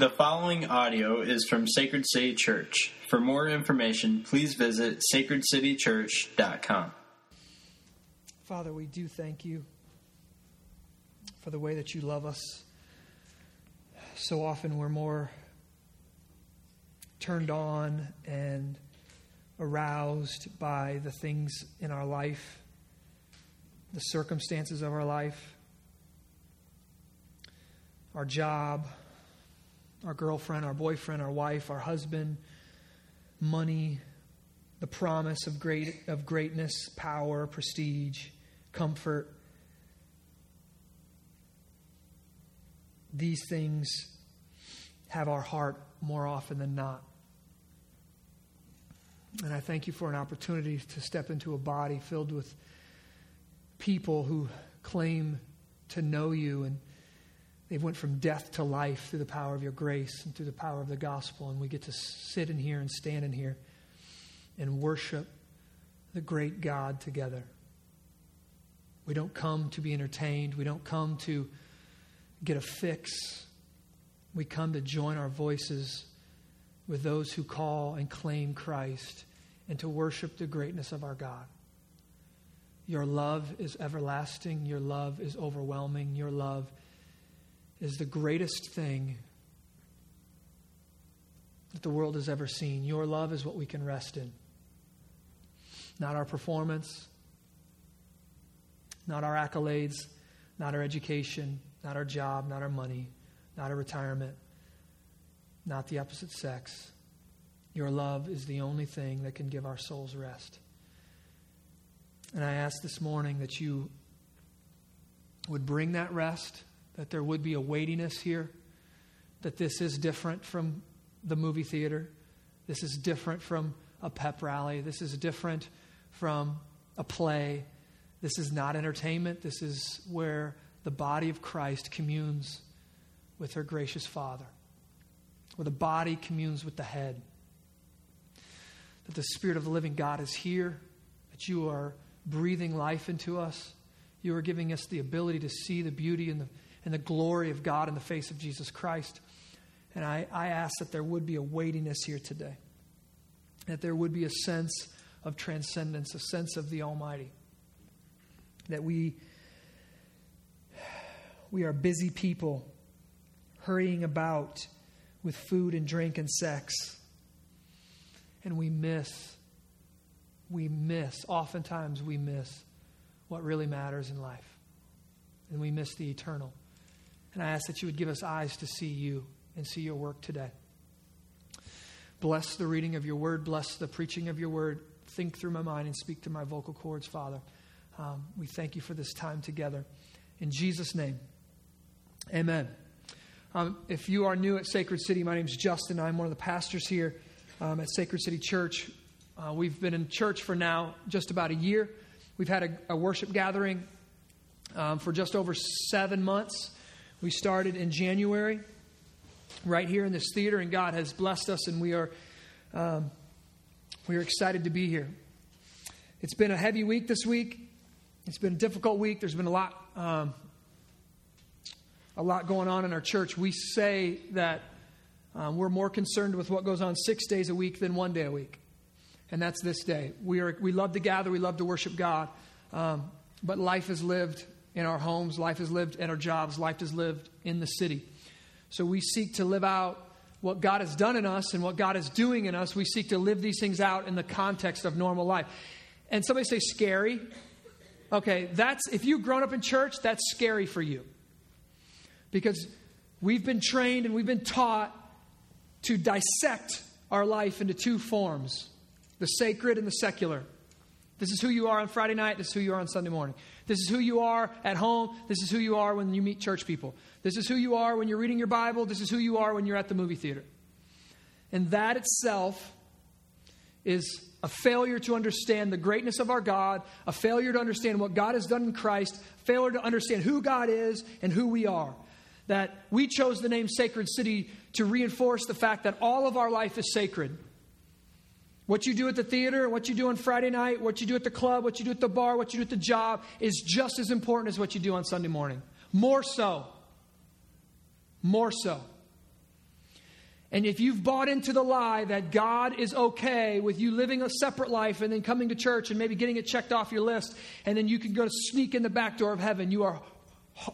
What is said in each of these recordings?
The following audio is from Sacred City Church. For more information, please visit sacredcitychurch.com. Father, we do thank you for the way that you love us. So often we're more turned on and aroused by the things in our life, the circumstances of our life, our job, our girlfriend, our boyfriend, our wife, our husband, money, the promise of great of greatness, power, prestige, comfort. These things have our heart more often than not. And I thank you for an opportunity to step into a body filled with people who claim to know you and they've went from death to life through the power of your grace and through the power of the gospel and we get to sit in here and stand in here and worship the great God together. We don't come to be entertained. We don't come to get a fix. We come to join our voices with those who call and claim Christ and to worship the greatness of our God. Your love is everlasting. Your love is overwhelming. Your love is the greatest thing that the world has ever seen. Your love is what we can rest in. Not our performance, not our accolades, not our education, not our job, not our money, not our retirement, not the opposite sex. Your love is the only thing that can give our souls rest. And I ask this morning that you would bring that rest, that there would be a weightiness here, that this is different from the movie theater. This is different from a pep rally. This is different from a play. This is not entertainment. This is where the body of Christ communes with her gracious Father, where the body communes with the head. That the Spirit of the living God is here, that you are breathing life into us. You are giving us the ability to see the beauty and the, and the glory of God in the face of Jesus Christ. And I, I ask that there would be a weightiness here today, that there would be a sense of transcendence, a sense of the Almighty. That we we are busy people hurrying about with food and drink and sex. And we miss we miss oftentimes we miss what really matters in life. And we miss the eternal and i ask that you would give us eyes to see you and see your work today bless the reading of your word bless the preaching of your word think through my mind and speak to my vocal cords father um, we thank you for this time together. In Jesus' name, amen. Um, if you are new at Sacred City, my name is Justin. I'm one of the pastors here um, at Sacred City Church. Uh, we've been in church for now just about a year. We've had a, a worship gathering um, for just over seven months. We started in January right here in this theater, and God has blessed us, and we are, um, we are excited to be here. It's been a heavy week this week. It's been a difficult week. There's been a lot, um, a lot going on in our church. We say that um, we're more concerned with what goes on six days a week than one day a week, and that's this day. We are we love to gather. We love to worship God, um, but life is lived in our homes. Life is lived in our jobs. Life is lived in the city. So we seek to live out what God has done in us and what God is doing in us. We seek to live these things out in the context of normal life. And somebody say scary. Okay, that's if you've grown up in church, that's scary for you. Because we've been trained and we've been taught to dissect our life into two forms the sacred and the secular. This is who you are on Friday night, this is who you are on Sunday morning. This is who you are at home, this is who you are when you meet church people. This is who you are when you're reading your Bible, this is who you are when you're at the movie theater. And that itself is a failure to understand the greatness of our God, a failure to understand what God has done in Christ, failure to understand who God is and who we are. That we chose the name Sacred City to reinforce the fact that all of our life is sacred. What you do at the theater, what you do on Friday night, what you do at the club, what you do at the bar, what you do at the job is just as important as what you do on Sunday morning. More so. More so. And if you've bought into the lie that God is okay with you living a separate life and then coming to church and maybe getting it checked off your list, and then you can go to sneak in the back door of heaven, you are,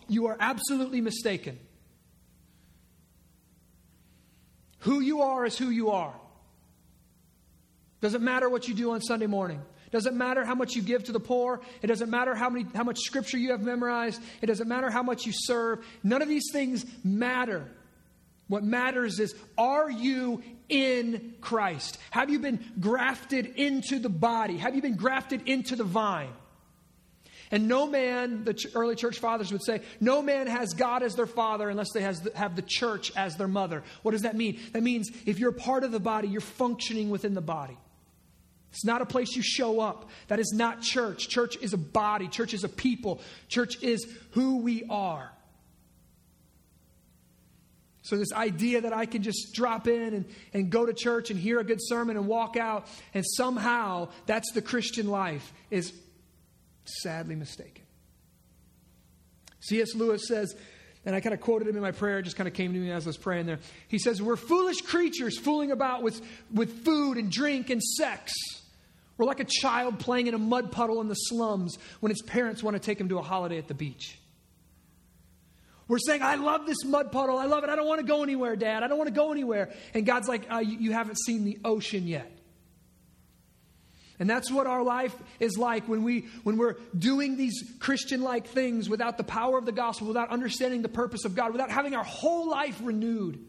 you are absolutely mistaken. Who you are is who you are. Doesn't matter what you do on Sunday morning. Doesn't matter how much you give to the poor. It doesn't matter how, many, how much scripture you have memorized. It doesn't matter how much you serve. None of these things matter. What matters is are you in Christ? Have you been grafted into the body? Have you been grafted into the vine? And no man, the early church fathers would say, no man has God as their father unless they has, have the church as their mother. What does that mean? That means if you're part of the body, you're functioning within the body. It's not a place you show up. That is not church. Church is a body, church is a people, church is who we are. So, this idea that I can just drop in and, and go to church and hear a good sermon and walk out, and somehow that's the Christian life, is sadly mistaken. C.S. Lewis says, and I kind of quoted him in my prayer, it just kind of came to me as I was praying there. He says, We're foolish creatures fooling about with, with food and drink and sex. We're like a child playing in a mud puddle in the slums when its parents want to take him to a holiday at the beach. We're saying, I love this mud puddle. I love it. I don't want to go anywhere, Dad. I don't want to go anywhere. And God's like, uh, you, you haven't seen the ocean yet. And that's what our life is like when, we, when we're doing these Christian like things without the power of the gospel, without understanding the purpose of God, without having our whole life renewed.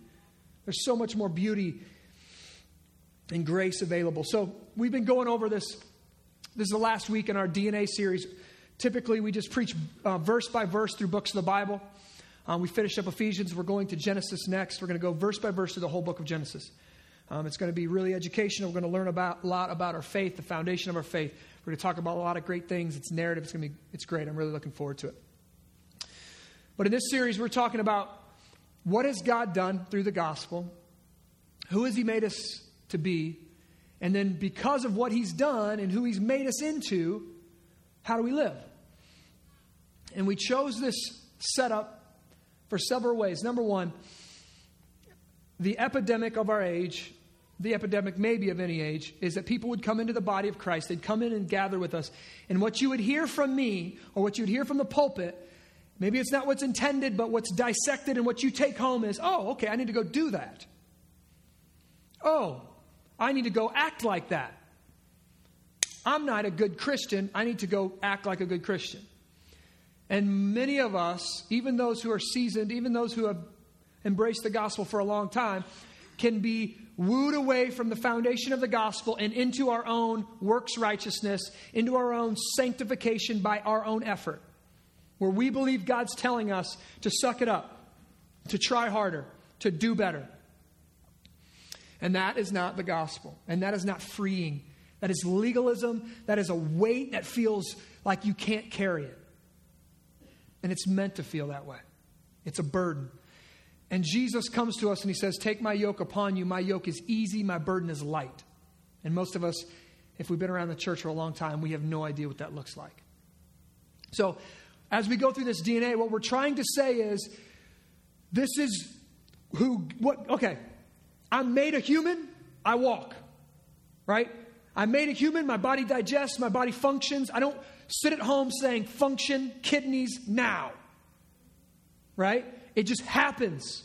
There's so much more beauty and grace available. So we've been going over this. This is the last week in our DNA series. Typically, we just preach uh, verse by verse through books of the Bible. Um, we finished up Ephesians. We're going to Genesis next. We're going to go verse by verse through the whole book of Genesis. Um, it's going to be really educational. We're going to learn about, a lot about our faith, the foundation of our faith. We're going to talk about a lot of great things. It's narrative. It's going to be it's great. I'm really looking forward to it. But in this series, we're talking about what has God done through the gospel? Who has He made us to be? And then, because of what He's done and who He's made us into, how do we live? And we chose this setup for several ways. Number one, the epidemic of our age, the epidemic maybe of any age, is that people would come into the body of Christ. They'd come in and gather with us. And what you would hear from me, or what you would hear from the pulpit, maybe it's not what's intended, but what's dissected and what you take home is, oh, okay, I need to go do that. Oh, I need to go act like that. I'm not a good Christian. I need to go act like a good Christian. And many of us, even those who are seasoned, even those who have embraced the gospel for a long time, can be wooed away from the foundation of the gospel and into our own works righteousness, into our own sanctification by our own effort, where we believe God's telling us to suck it up, to try harder, to do better. And that is not the gospel, and that is not freeing. That is legalism, that is a weight that feels like you can't carry it. And it's meant to feel that way. It's a burden. And Jesus comes to us and he says, Take my yoke upon you. My yoke is easy, my burden is light. And most of us, if we've been around the church for a long time, we have no idea what that looks like. So, as we go through this DNA, what we're trying to say is this is who, what, okay, I'm made a human, I walk, right? I'm made a human, my body digests, my body functions. I don't sit at home saying, function, kidneys, now. Right? It just happens.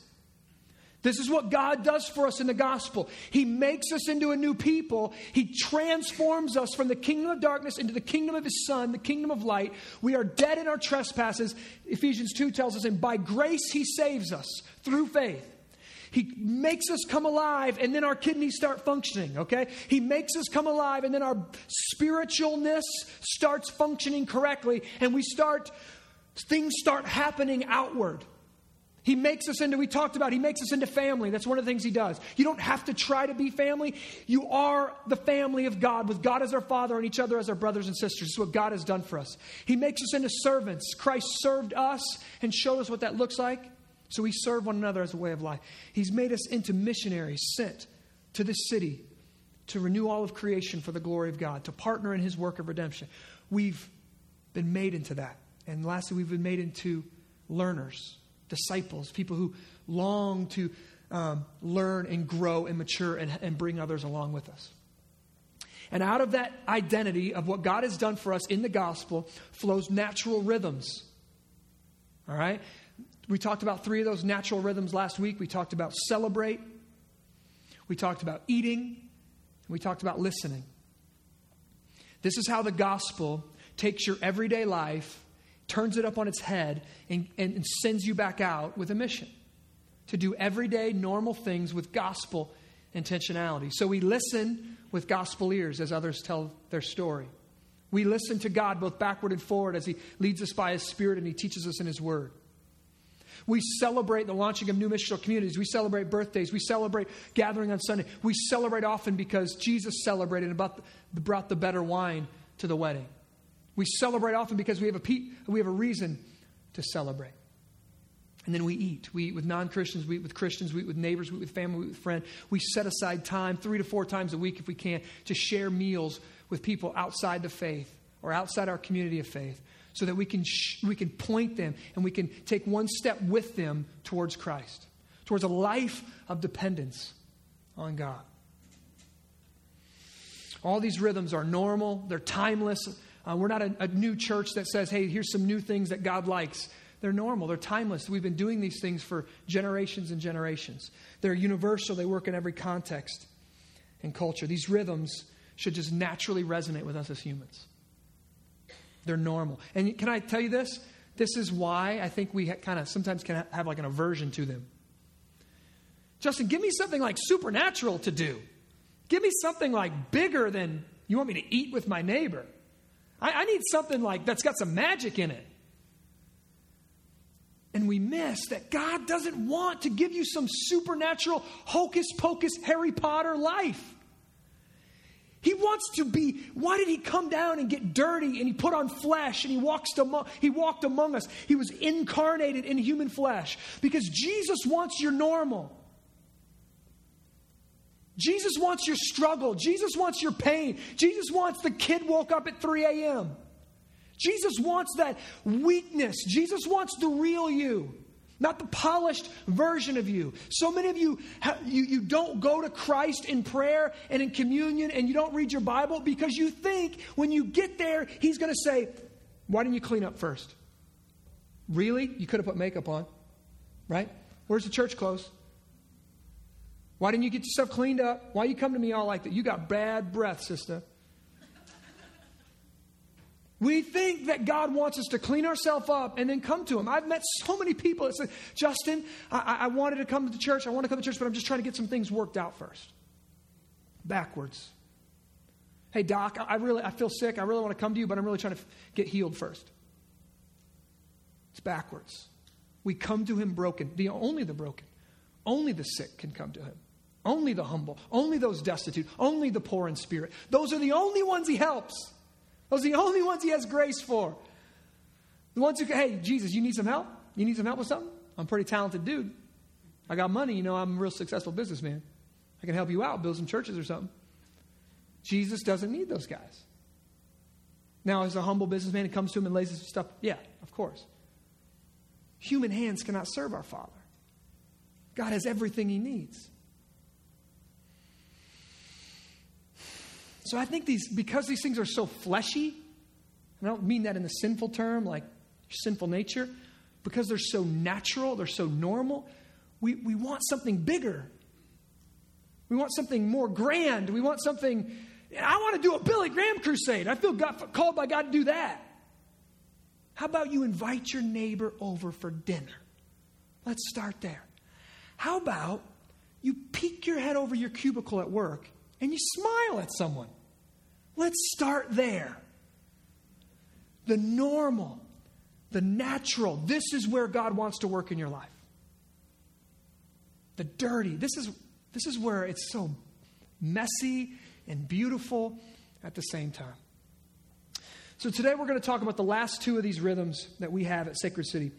This is what God does for us in the gospel. He makes us into a new people. He transforms us from the kingdom of darkness into the kingdom of His Son, the kingdom of light. We are dead in our trespasses. Ephesians 2 tells us, and by grace He saves us through faith. He makes us come alive, and then our kidneys start functioning, okay? He makes us come alive, and then our spiritualness starts functioning correctly, and we start, things start happening outward. He makes us into, we talked about, he makes us into family. That's one of the things he does. You don't have to try to be family. You are the family of God, with God as our Father and each other as our brothers and sisters. This is what God has done for us. He makes us into servants. Christ served us and showed us what that looks like. So we serve one another as a way of life. He's made us into missionaries sent to this city to renew all of creation for the glory of God, to partner in his work of redemption. We've been made into that. And lastly, we've been made into learners, disciples, people who long to um, learn and grow and mature and, and bring others along with us. And out of that identity of what God has done for us in the gospel flows natural rhythms. All right? We talked about three of those natural rhythms last week. We talked about celebrate, we talked about eating, we talked about listening. This is how the gospel takes your everyday life, turns it up on its head, and, and sends you back out with a mission to do everyday, normal things with gospel intentionality. So we listen with gospel ears as others tell their story. We listen to God both backward and forward as He leads us by His Spirit and He teaches us in His Word. We celebrate the launching of new missional communities. We celebrate birthdays. We celebrate gathering on Sunday. We celebrate often because Jesus celebrated and brought the better wine to the wedding. We celebrate often because we have a, we have a reason to celebrate. And then we eat. We eat with non Christians, we eat with Christians, we eat with neighbors, we eat with family, we eat with friends. We set aside time, three to four times a week if we can, to share meals with people outside the faith or outside our community of faith so that we can, sh- we can point them and we can take one step with them towards Christ, towards a life of dependence on God. All these rhythms are normal, they're timeless. Uh, we're not a, a new church that says, hey, here's some new things that God likes. They're normal, they're timeless. We've been doing these things for generations and generations. They're universal, they work in every context and culture. These rhythms should just naturally resonate with us as humans. They're normal. And can I tell you this? This is why I think we kind of sometimes can have like an aversion to them. Justin, give me something like supernatural to do. Give me something like bigger than you want me to eat with my neighbor. I, I need something like that's got some magic in it. And we miss that God doesn't want to give you some supernatural hocus pocus Harry Potter life. He wants to be. Why did he come down and get dirty and he put on flesh and he walks among, he walked among us? He was incarnated in human flesh because Jesus wants your normal. Jesus wants your struggle. Jesus wants your pain. Jesus wants the kid woke up at 3 a.m. Jesus wants that weakness. Jesus wants the real you not the polished version of you. So many of you, you, you don't go to Christ in prayer and in communion and you don't read your Bible because you think when you get there, He's going to say, Why didn't you clean up first? Really? You could have put makeup on, right? Where's the church clothes? Why didn't you get yourself cleaned up? Why you come to me all like that? You got bad breath, sister. We think that God wants us to clean ourselves up and then come to Him. I've met so many people that say, Justin, I, I wanted to come to the church. I want to come to church, but I'm just trying to get some things worked out first. Backwards. Hey, doc, I really I feel sick. I really want to come to you, but I'm really trying to f- get healed first. It's backwards. We come to Him broken. The only the broken, only the sick can come to Him. Only the humble, only those destitute, only the poor in spirit. Those are the only ones He helps. Those are the only ones he has grace for. The ones who, hey, Jesus, you need some help? You need some help with something? I'm a pretty talented dude. I got money, you know, I'm a real successful businessman. I can help you out, build some churches or something. Jesus doesn't need those guys. Now, as a humble businessman, he comes to him and lays his stuff. Yeah, of course. Human hands cannot serve our Father. God has everything he needs. So I think these, because these things are so fleshy, I don't mean that in the sinful term, like sinful nature, because they're so natural, they're so normal, we, we want something bigger. We want something more grand. We want something, I want to do a Billy Graham crusade. I feel God, called by God to do that. How about you invite your neighbor over for dinner? Let's start there. How about you peek your head over your cubicle at work and you smile at someone? Let's start there. The normal, the natural. This is where God wants to work in your life. The dirty. This is, this is where it's so messy and beautiful at the same time. So today we're going to talk about the last two of these rhythms that we have at Sacred City.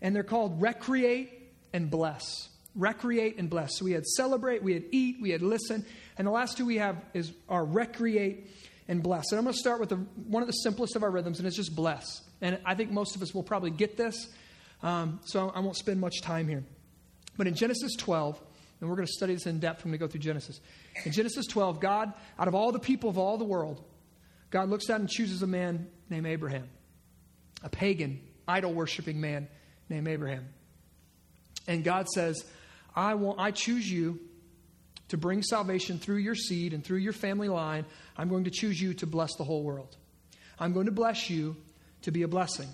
And they're called recreate and bless. Recreate and bless. So we had celebrate, we had eat, we had listen. And the last two we have is our recreate and bless. And I'm going to start with the, one of the simplest of our rhythms, and it's just bless. And I think most of us will probably get this, um, so I won't spend much time here. But in Genesis 12, And we're going to study this in depth when we go through Genesis. In Genesis 12, God, out of all the people of all the world, God looks out and chooses a man named Abraham, a pagan, idol worshiping man named Abraham. And God says, I, want, I choose you to bring salvation through your seed and through your family line. I'm going to choose you to bless the whole world. I'm going to bless you to be a blessing.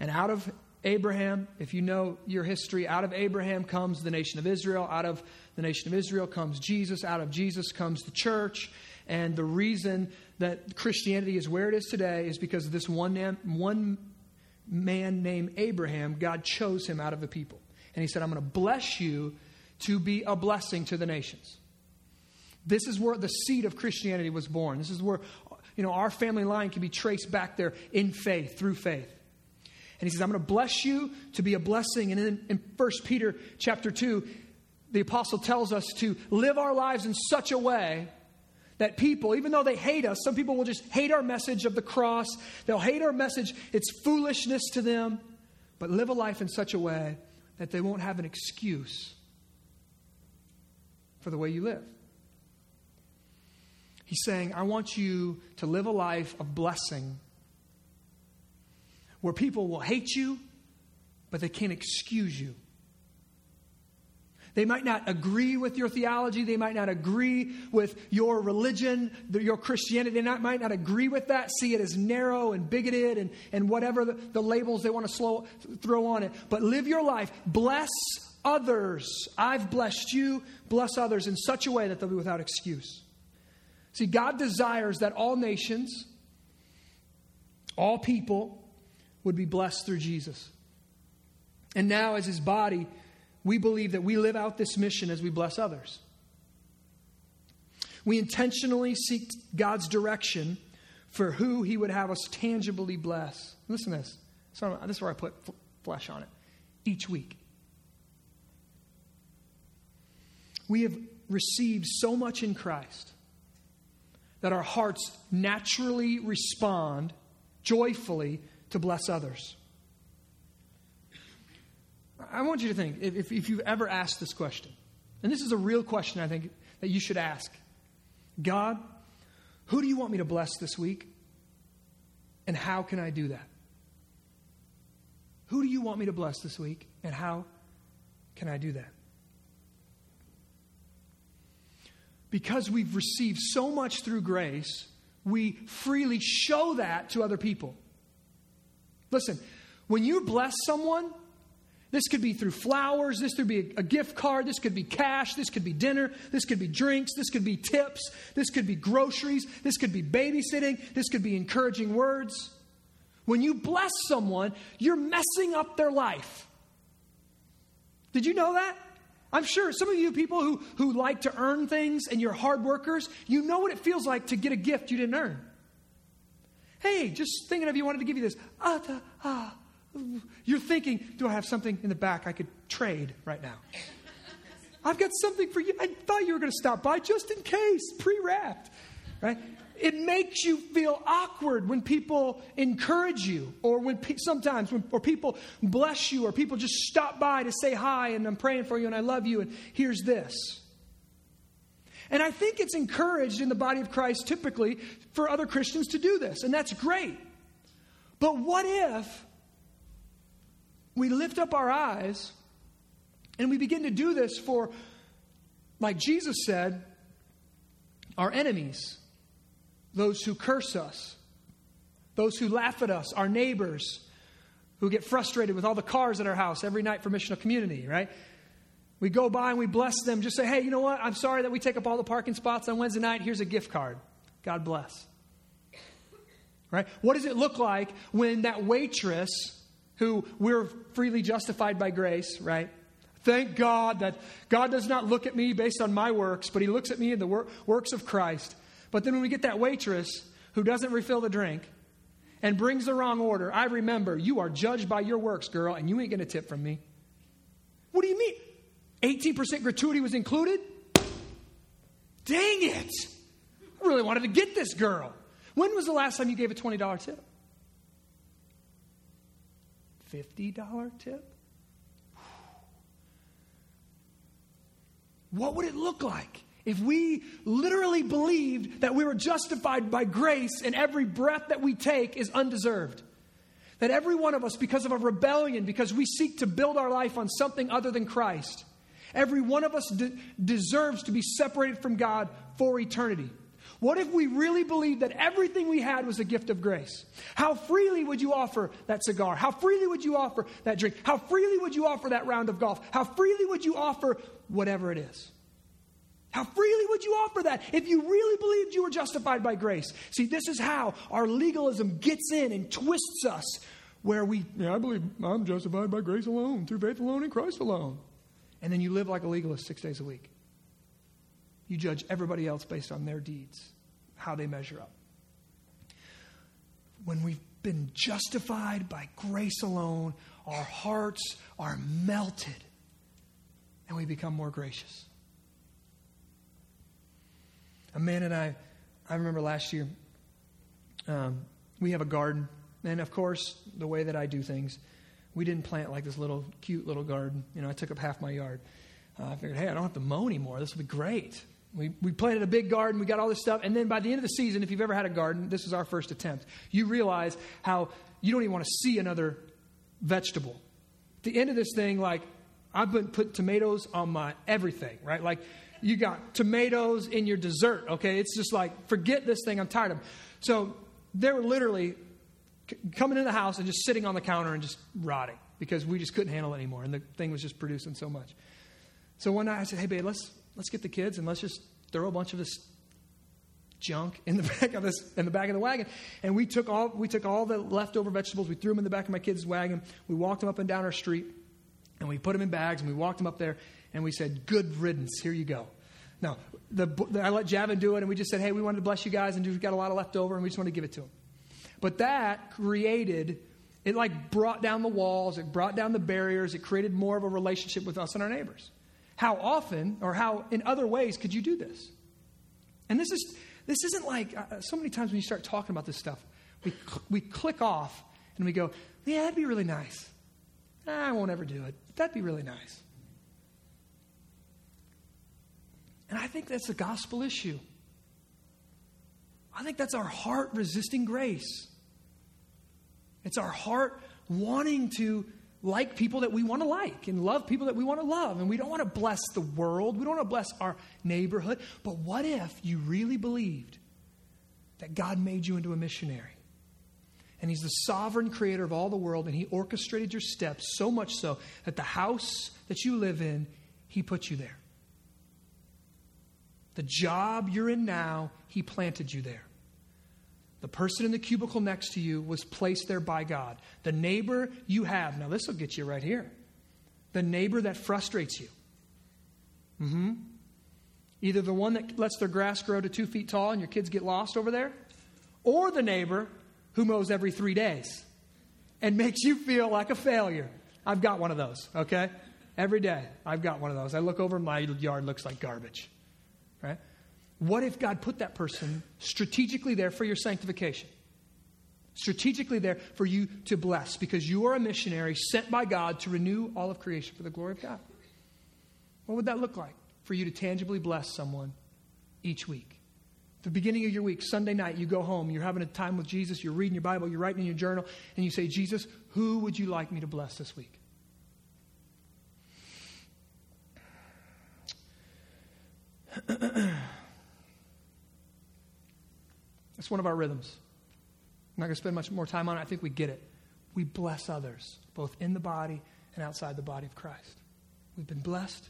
And out of Abraham, if you know your history, out of Abraham comes the nation of Israel. Out of the nation of Israel comes Jesus. Out of Jesus comes the church. And the reason that Christianity is where it is today is because of this one man, one man named Abraham. God chose him out of the people. And he said, I'm going to bless you to be a blessing to the nations. This is where the seed of Christianity was born. This is where you know, our family line can be traced back there in faith, through faith. And he says, I'm going to bless you to be a blessing. And then in 1 Peter chapter 2, the apostle tells us to live our lives in such a way that people, even though they hate us, some people will just hate our message of the cross. They'll hate our message. It's foolishness to them. But live a life in such a way that they won't have an excuse for the way you live. He's saying, I want you to live a life of blessing where people will hate you, but they can't excuse you. They might not agree with your theology. They might not agree with your religion, your Christianity. They not, might not agree with that, see it as narrow and bigoted and, and whatever the, the labels they want to slow, throw on it. But live your life. Bless others. I've blessed you. Bless others in such a way that they'll be without excuse. See, God desires that all nations, all people, would be blessed through Jesus. And now, as his body, we believe that we live out this mission as we bless others. We intentionally seek God's direction for who he would have us tangibly bless. Listen to this. This is where I put flesh on it. Each week. We have received so much in Christ that our hearts naturally respond joyfully to bless others. I want you to think if, if you've ever asked this question, and this is a real question I think that you should ask God, who do you want me to bless this week? And how can I do that? Who do you want me to bless this week? And how can I do that? Because we've received so much through grace, we freely show that to other people. Listen, when you bless someone, this could be through flowers, this could be a gift card, this could be cash, this could be dinner, this could be drinks, this could be tips, this could be groceries, this could be babysitting, this could be encouraging words. When you bless someone, you're messing up their life. Did you know that? I'm sure some of you people who, who like to earn things and you're hard workers, you know what it feels like to get a gift you didn't earn. Hey, just thinking of you wanted to give you this. Ah, ah. You're thinking, do I have something in the back I could trade right now? I've got something for you. I thought you were going to stop by just in case, pre wrapped, right? It makes you feel awkward when people encourage you, or when pe- sometimes when or people bless you, or people just stop by to say hi and I'm praying for you and I love you and here's this. And I think it's encouraged in the body of Christ typically for other Christians to do this, and that's great. But what if we lift up our eyes and we begin to do this for, like Jesus said, our enemies? Those who curse us, those who laugh at us, our neighbors who get frustrated with all the cars at our house every night for missional community, right? We go by and we bless them, just say, hey, you know what? I'm sorry that we take up all the parking spots on Wednesday night. Here's a gift card. God bless. Right? What does it look like when that waitress, who we're freely justified by grace, right? Thank God that God does not look at me based on my works, but He looks at me in the wor- works of Christ. But then when we get that waitress who doesn't refill the drink and brings the wrong order, I remember you are judged by your works, girl, and you ain't getting a tip from me. What do you mean? 18% gratuity was included? Dang it! I really wanted to get this girl. When was the last time you gave a $20 tip? $50 tip? What would it look like if we literally believed that we were justified by grace and every breath that we take is undeserved? That every one of us, because of a rebellion, because we seek to build our life on something other than Christ, every one of us de- deserves to be separated from God for eternity. What if we really believed that everything we had was a gift of grace? How freely would you offer that cigar? How freely would you offer that drink? How freely would you offer that round of golf? How freely would you offer whatever it is? How freely would you offer that if you really believed you were justified by grace? See, this is how our legalism gets in and twists us where we, yeah, I believe I'm justified by grace alone, through faith alone, in Christ alone. And then you live like a legalist six days a week. You judge everybody else based on their deeds, how they measure up. When we've been justified by grace alone, our hearts are melted and we become more gracious. A man and I, I remember last year, um, we have a garden. And of course, the way that I do things, we didn't plant like this little cute little garden. You know, I took up half my yard. Uh, I figured, hey, I don't have to mow anymore. This will be great. We, we planted a big garden, we got all this stuff, and then by the end of the season, if you've ever had a garden, this is our first attempt, you realize how you don't even want to see another vegetable. At the end of this thing, like, I've been put tomatoes on my everything, right? Like, you got tomatoes in your dessert, okay? It's just like, forget this thing, I'm tired of them. So they were literally coming in the house and just sitting on the counter and just rotting because we just couldn't handle it anymore, and the thing was just producing so much. So one night I said, hey, babe, let's, let's get the kids and let's just throw a bunch of this junk in the back of this in the back of the wagon and we took all we took all the leftover vegetables we threw them in the back of my kids wagon we walked them up and down our street and we put them in bags and we walked them up there and we said good riddance here you go now the, the, i let javin do it and we just said hey we wanted to bless you guys and we've got a lot of leftover and we just want to give it to them but that created it like brought down the walls it brought down the barriers it created more of a relationship with us and our neighbors how often or how in other ways could you do this? And this is this isn't like uh, so many times when you start talking about this stuff, we we click off and we go, yeah, that'd be really nice. I won't ever do it. That'd be really nice. And I think that's a gospel issue. I think that's our heart resisting grace. It's our heart wanting to like people that we want to like and love people that we want to love. And we don't want to bless the world. We don't want to bless our neighborhood. But what if you really believed that God made you into a missionary? And He's the sovereign creator of all the world, and He orchestrated your steps so much so that the house that you live in, He put you there. The job you're in now, He planted you there. The person in the cubicle next to you was placed there by God. The neighbor you have, now this will get you right here. The neighbor that frustrates you. Mm-hmm. Either the one that lets their grass grow to two feet tall and your kids get lost over there, or the neighbor who mows every three days and makes you feel like a failure. I've got one of those, okay? Every day, I've got one of those. I look over, my yard looks like garbage, right? What if God put that person strategically there for your sanctification? Strategically there for you to bless because you are a missionary sent by God to renew all of creation for the glory of God. What would that look like for you to tangibly bless someone each week? the beginning of your week, Sunday night, you go home, you're having a time with Jesus, you're reading your Bible, you're writing in your journal, and you say, Jesus, who would you like me to bless this week? It's one of our rhythms. I'm not going to spend much more time on it. I think we get it. We bless others, both in the body and outside the body of Christ. We've been blessed,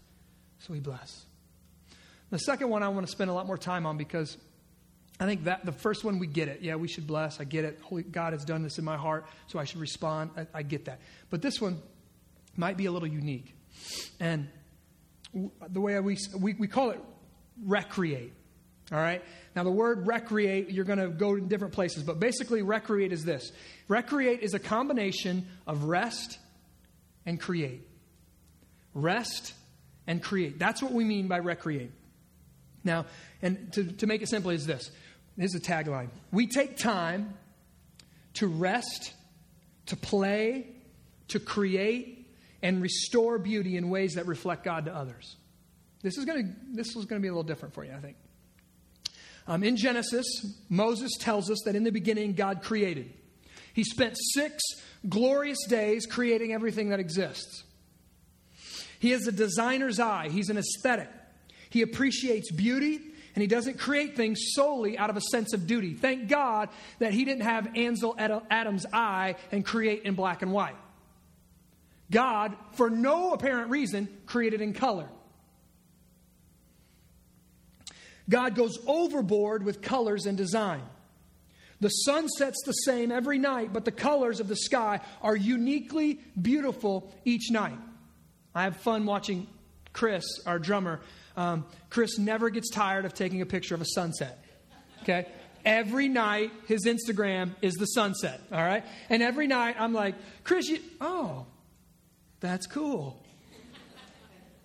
so we bless. The second one I want to spend a lot more time on because I think that the first one we get it. Yeah, we should bless. I get it. Holy God has done this in my heart, so I should respond. I, I get that. But this one might be a little unique. And the way we, we, we call it recreate. All right? Now, the word recreate, you're going to go in different places, but basically, recreate is this recreate is a combination of rest and create. Rest and create. That's what we mean by recreate. Now, and to, to make it simple, is this this is a tagline. We take time to rest, to play, to create, and restore beauty in ways that reflect God to others. This is going to this is going to be a little different for you, I think. Um, in Genesis, Moses tells us that in the beginning God created. He spent six glorious days creating everything that exists. He has a designer's eye. He's an aesthetic. He appreciates beauty and he doesn't create things solely out of a sense of duty. Thank God that he didn't have Ansel Adams' eye and create in black and white. God, for no apparent reason, created in color. God goes overboard with colors and design. The sun sets the same every night, but the colors of the sky are uniquely beautiful each night. I have fun watching Chris, our drummer. Um, Chris never gets tired of taking a picture of a sunset. Okay? Every night, his Instagram is the sunset. All right? And every night, I'm like, Chris, you, oh, that's cool.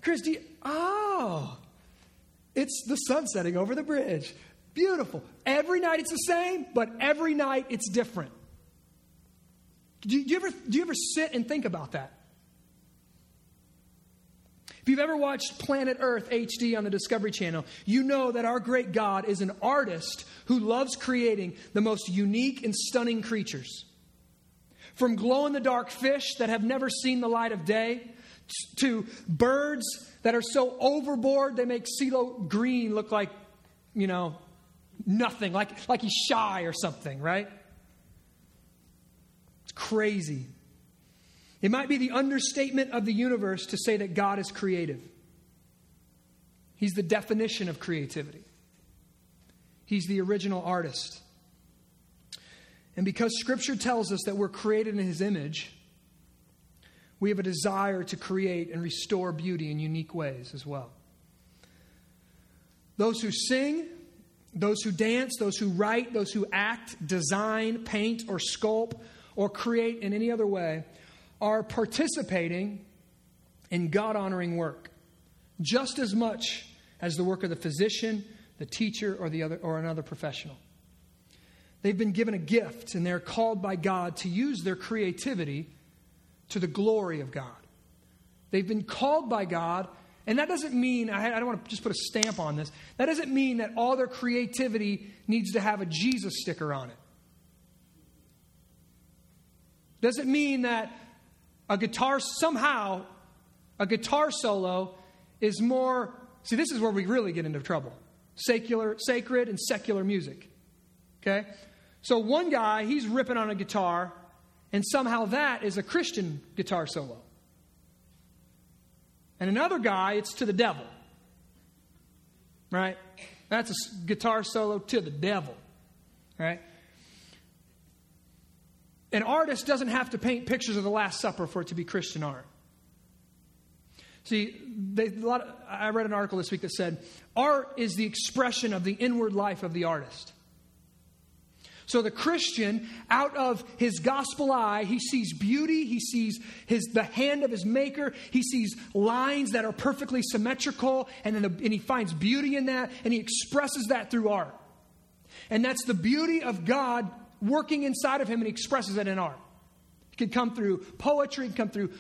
Chris, do you, oh, it's the sun setting over the bridge. Beautiful. Every night it's the same, but every night it's different. Do you, do you, ever, do you ever sit and think about that? If you've ever watched Planet Earth HD on the Discovery Channel, you know that our great God is an artist who loves creating the most unique and stunning creatures. From glow in the dark fish that have never seen the light of day, to birds that are so overboard they make CeeLo Green look like, you know, nothing, like, like he's shy or something, right? It's crazy. It might be the understatement of the universe to say that God is creative. He's the definition of creativity, He's the original artist. And because Scripture tells us that we're created in His image, we have a desire to create and restore beauty in unique ways as well. Those who sing, those who dance, those who write, those who act, design, paint, or sculpt, or create in any other way are participating in God honoring work just as much as the work of the physician, the teacher, or, the other, or another professional. They've been given a gift and they're called by God to use their creativity to the glory of God. They've been called by God, and that doesn't mean, I don't want to just put a stamp on this, that doesn't mean that all their creativity needs to have a Jesus sticker on it. Doesn't mean that a guitar, somehow, a guitar solo is more, see, this is where we really get into trouble secular, sacred and secular music. Okay? So one guy, he's ripping on a guitar, and somehow that is a Christian guitar solo. And another guy, it's to the devil. Right? That's a guitar solo to the devil. Right? An artist doesn't have to paint pictures of the Last Supper for it to be Christian art. See, they, of, I read an article this week that said art is the expression of the inward life of the artist. So the Christian, out of his gospel eye, he sees beauty, he sees his, the hand of his maker, he sees lines that are perfectly symmetrical, and, the, and he finds beauty in that, and he expresses that through art. And that's the beauty of God working inside of him, and he expresses it in art. It can come through poetry, it can come through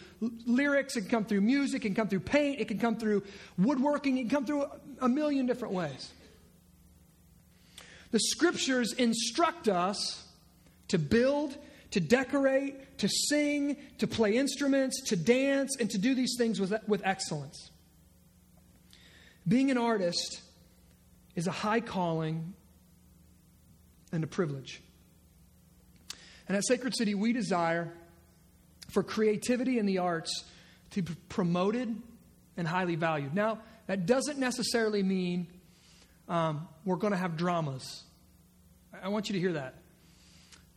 lyrics, it can come through music, it can come through paint, it can come through woodworking, it can come through a million different ways. The scriptures instruct us to build, to decorate, to sing, to play instruments, to dance, and to do these things with, with excellence. Being an artist is a high calling and a privilege. And at Sacred City, we desire for creativity in the arts to be promoted and highly valued. Now, that doesn't necessarily mean um, we're going to have dramas. I want you to hear that.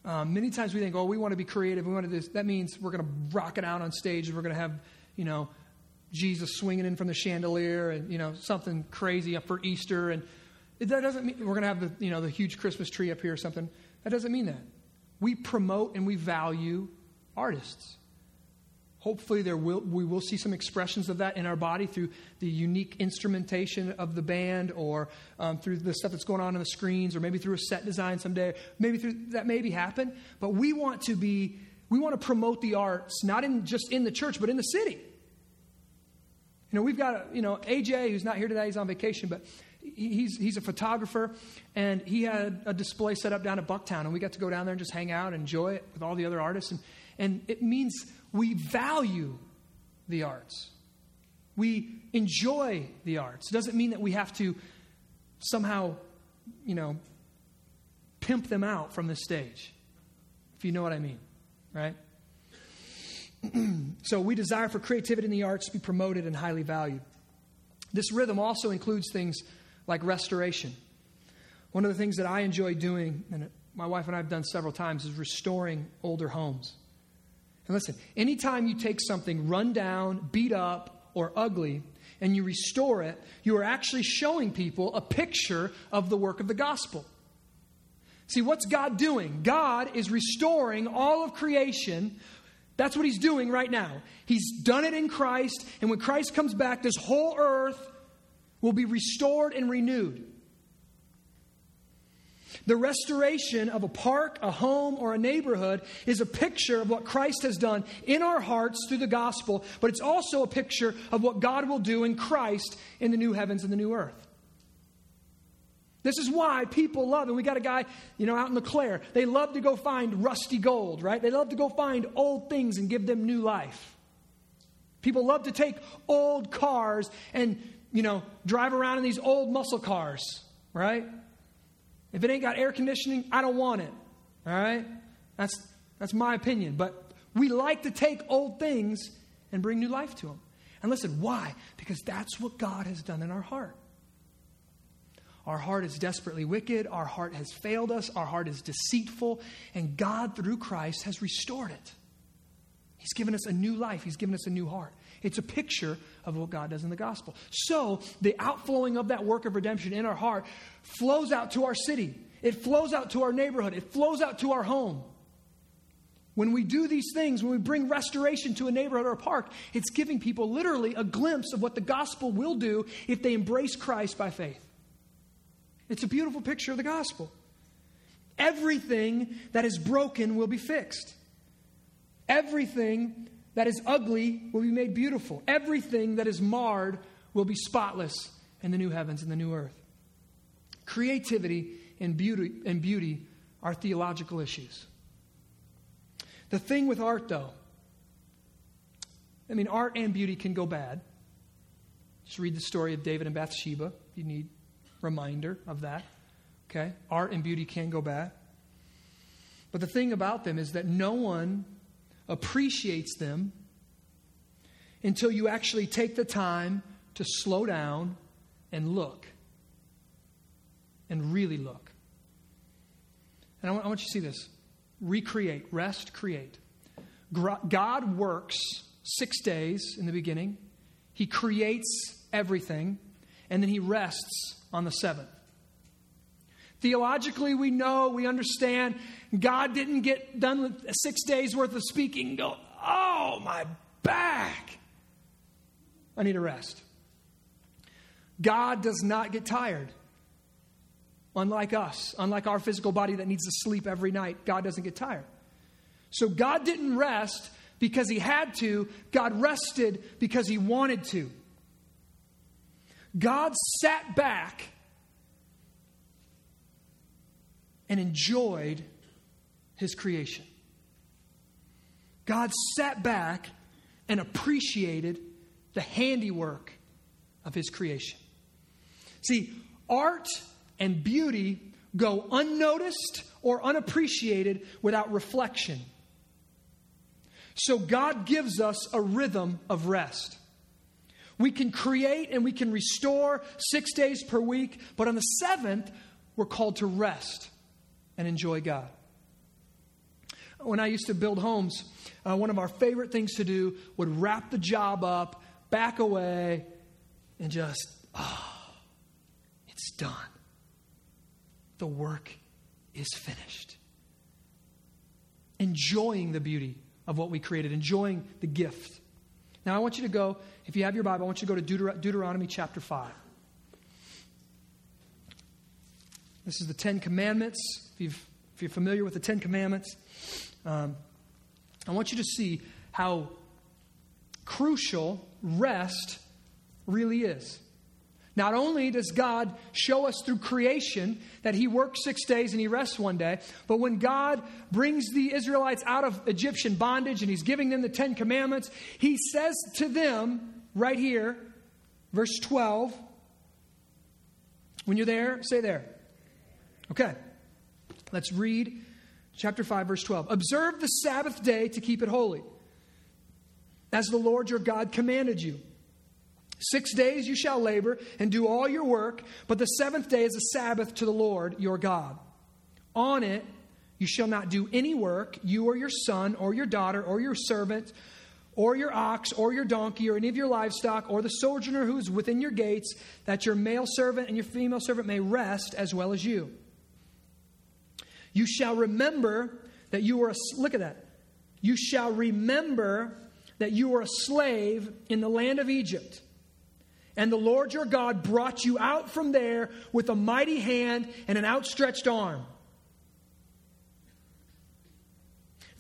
Um, many times we think, oh, we want to be creative. We want to do this. That means we're going to rock it out on stage. We're going to have, you know, Jesus swinging in from the chandelier and, you know, something crazy up for Easter. And that doesn't mean we're going to have the, you know, the huge Christmas tree up here or something. That doesn't mean that. We promote and we value artists. Hopefully, there will, we will see some expressions of that in our body through the unique instrumentation of the band or um, through the stuff that's going on on the screens or maybe through a set design someday. Maybe through, that maybe happen. But we want to be, we want to promote the arts, not in, just in the church, but in the city. You know, we've got, you know, AJ, who's not here today, he's on vacation, but he's, he's a photographer, and he had a display set up down at Bucktown, and we got to go down there and just hang out and enjoy it with all the other artists. And, and it means we value the arts. We enjoy the arts. It doesn't mean that we have to somehow, you know, pimp them out from the stage, if you know what I mean, right? so we desire for creativity in the arts to be promoted and highly valued. This rhythm also includes things like restoration. One of the things that I enjoy doing, and my wife and I have done several times, is restoring older homes. And listen, anytime you take something run down, beat up, or ugly, and you restore it, you are actually showing people a picture of the work of the gospel. See, what's God doing? God is restoring all of creation. That's what He's doing right now. He's done it in Christ, and when Christ comes back, this whole earth will be restored and renewed. The restoration of a park, a home, or a neighborhood is a picture of what Christ has done in our hearts through the gospel, but it's also a picture of what God will do in Christ in the new heavens and the new earth. This is why people love, and we got a guy, you know, out in LeClaire. They love to go find rusty gold, right? They love to go find old things and give them new life. People love to take old cars and, you know, drive around in these old muscle cars, right? If it ain't got air conditioning, I don't want it. All right? That's, that's my opinion. But we like to take old things and bring new life to them. And listen, why? Because that's what God has done in our heart. Our heart is desperately wicked. Our heart has failed us. Our heart is deceitful. And God, through Christ, has restored it. He's given us a new life. He's given us a new heart. It's a picture of what God does in the gospel. So, the outflowing of that work of redemption in our heart flows out to our city, it flows out to our neighborhood, it flows out to our home. When we do these things, when we bring restoration to a neighborhood or a park, it's giving people literally a glimpse of what the gospel will do if they embrace Christ by faith. It's a beautiful picture of the gospel. Everything that is broken will be fixed. Everything that is ugly will be made beautiful. Everything that is marred will be spotless in the new heavens and the new earth. Creativity and beauty, and beauty are theological issues. The thing with art, though, I mean, art and beauty can go bad. Just read the story of David and Bathsheba. You need reminder of that. Okay? Art and beauty can go bad. But the thing about them is that no one appreciates them until you actually take the time to slow down and look. And really look. And I want, I want you to see this recreate, rest, create. God works six days in the beginning, He creates everything, and then He rests on the seventh. Theologically, we know, we understand God didn't get done with six days worth of speaking go, oh, my back. I need a rest. God does not get tired. Unlike us, unlike our physical body that needs to sleep every night, God doesn't get tired. So God didn't rest because he had to, God rested because he wanted to. God sat back and enjoyed his creation. God sat back and appreciated the handiwork of his creation. See, art and beauty go unnoticed or unappreciated without reflection. So God gives us a rhythm of rest. We can create and we can restore six days per week, but on the seventh, we're called to rest and enjoy God. When I used to build homes, uh, one of our favorite things to do would wrap the job up, back away, and just, oh, it's done. The work is finished. Enjoying the beauty of what we created, enjoying the gift. Now, I want you to go, if you have your Bible, I want you to go to Deuter- Deuteronomy chapter 5. This is the Ten Commandments. If, you if you're familiar with the Ten Commandments, um, I want you to see how crucial rest really is. Not only does God show us through creation that He works six days and He rests one day, but when God brings the Israelites out of Egyptian bondage and He's giving them the Ten Commandments, He says to them right here, verse 12, when you're there, say there. Okay, let's read chapter 5, verse 12. Observe the Sabbath day to keep it holy, as the Lord your God commanded you. Six days you shall labor and do all your work, but the seventh day is a Sabbath to the Lord your God. On it you shall not do any work, you or your son or your daughter or your servant or your ox or your donkey or any of your livestock or the sojourner who is within your gates, that your male servant and your female servant may rest as well as you. You shall remember that you were a, look at that. You shall remember that you were a slave in the land of Egypt and the Lord your God brought you out from there with a mighty hand and an outstretched arm.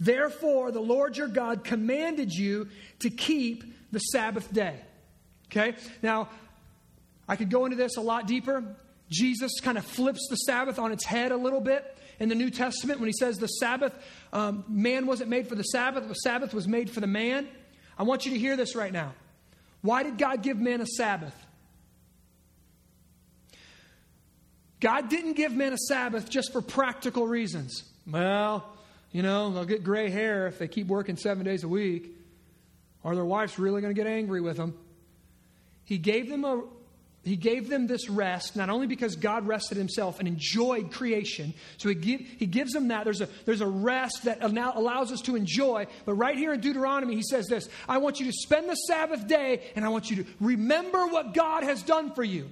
Therefore, the Lord your God commanded you to keep the Sabbath day. Okay? Now, I could go into this a lot deeper. Jesus kind of flips the Sabbath on its head a little bit in the New Testament when he says the Sabbath, um, man wasn't made for the Sabbath, the Sabbath was made for the man. I want you to hear this right now. Why did God give man a Sabbath? God didn't give men a Sabbath just for practical reasons. Well, you know, they'll get gray hair if they keep working seven days a week, or their wife's really going to get angry with them. He gave them a he gave them this rest, not only because God rested himself and enjoyed creation, so he, give, he gives them that. There's a, there's a rest that allows us to enjoy. But right here in Deuteronomy, he says this I want you to spend the Sabbath day, and I want you to remember what God has done for you.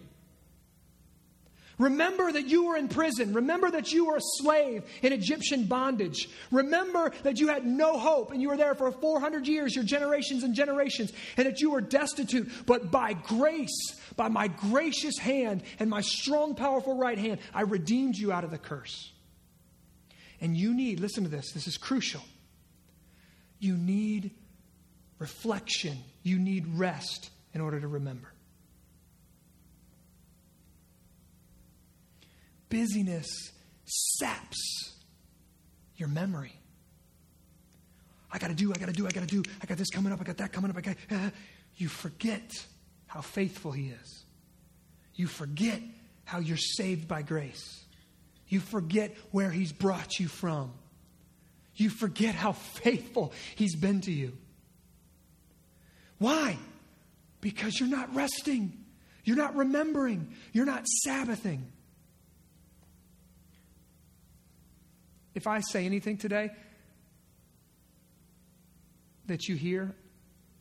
Remember that you were in prison. Remember that you were a slave in Egyptian bondage. Remember that you had no hope and you were there for 400 years, your generations and generations, and that you were destitute. But by grace, by my gracious hand and my strong, powerful right hand, I redeemed you out of the curse. And you need, listen to this, this is crucial. You need reflection, you need rest in order to remember. Busyness saps your memory. I got to do, I got to do, I got to do, I got this coming up, I got that coming up. I got, uh, you forget how faithful He is. You forget how you're saved by grace. You forget where He's brought you from. You forget how faithful He's been to you. Why? Because you're not resting. You're not remembering. You're not Sabbathing. If I say anything today that you hear,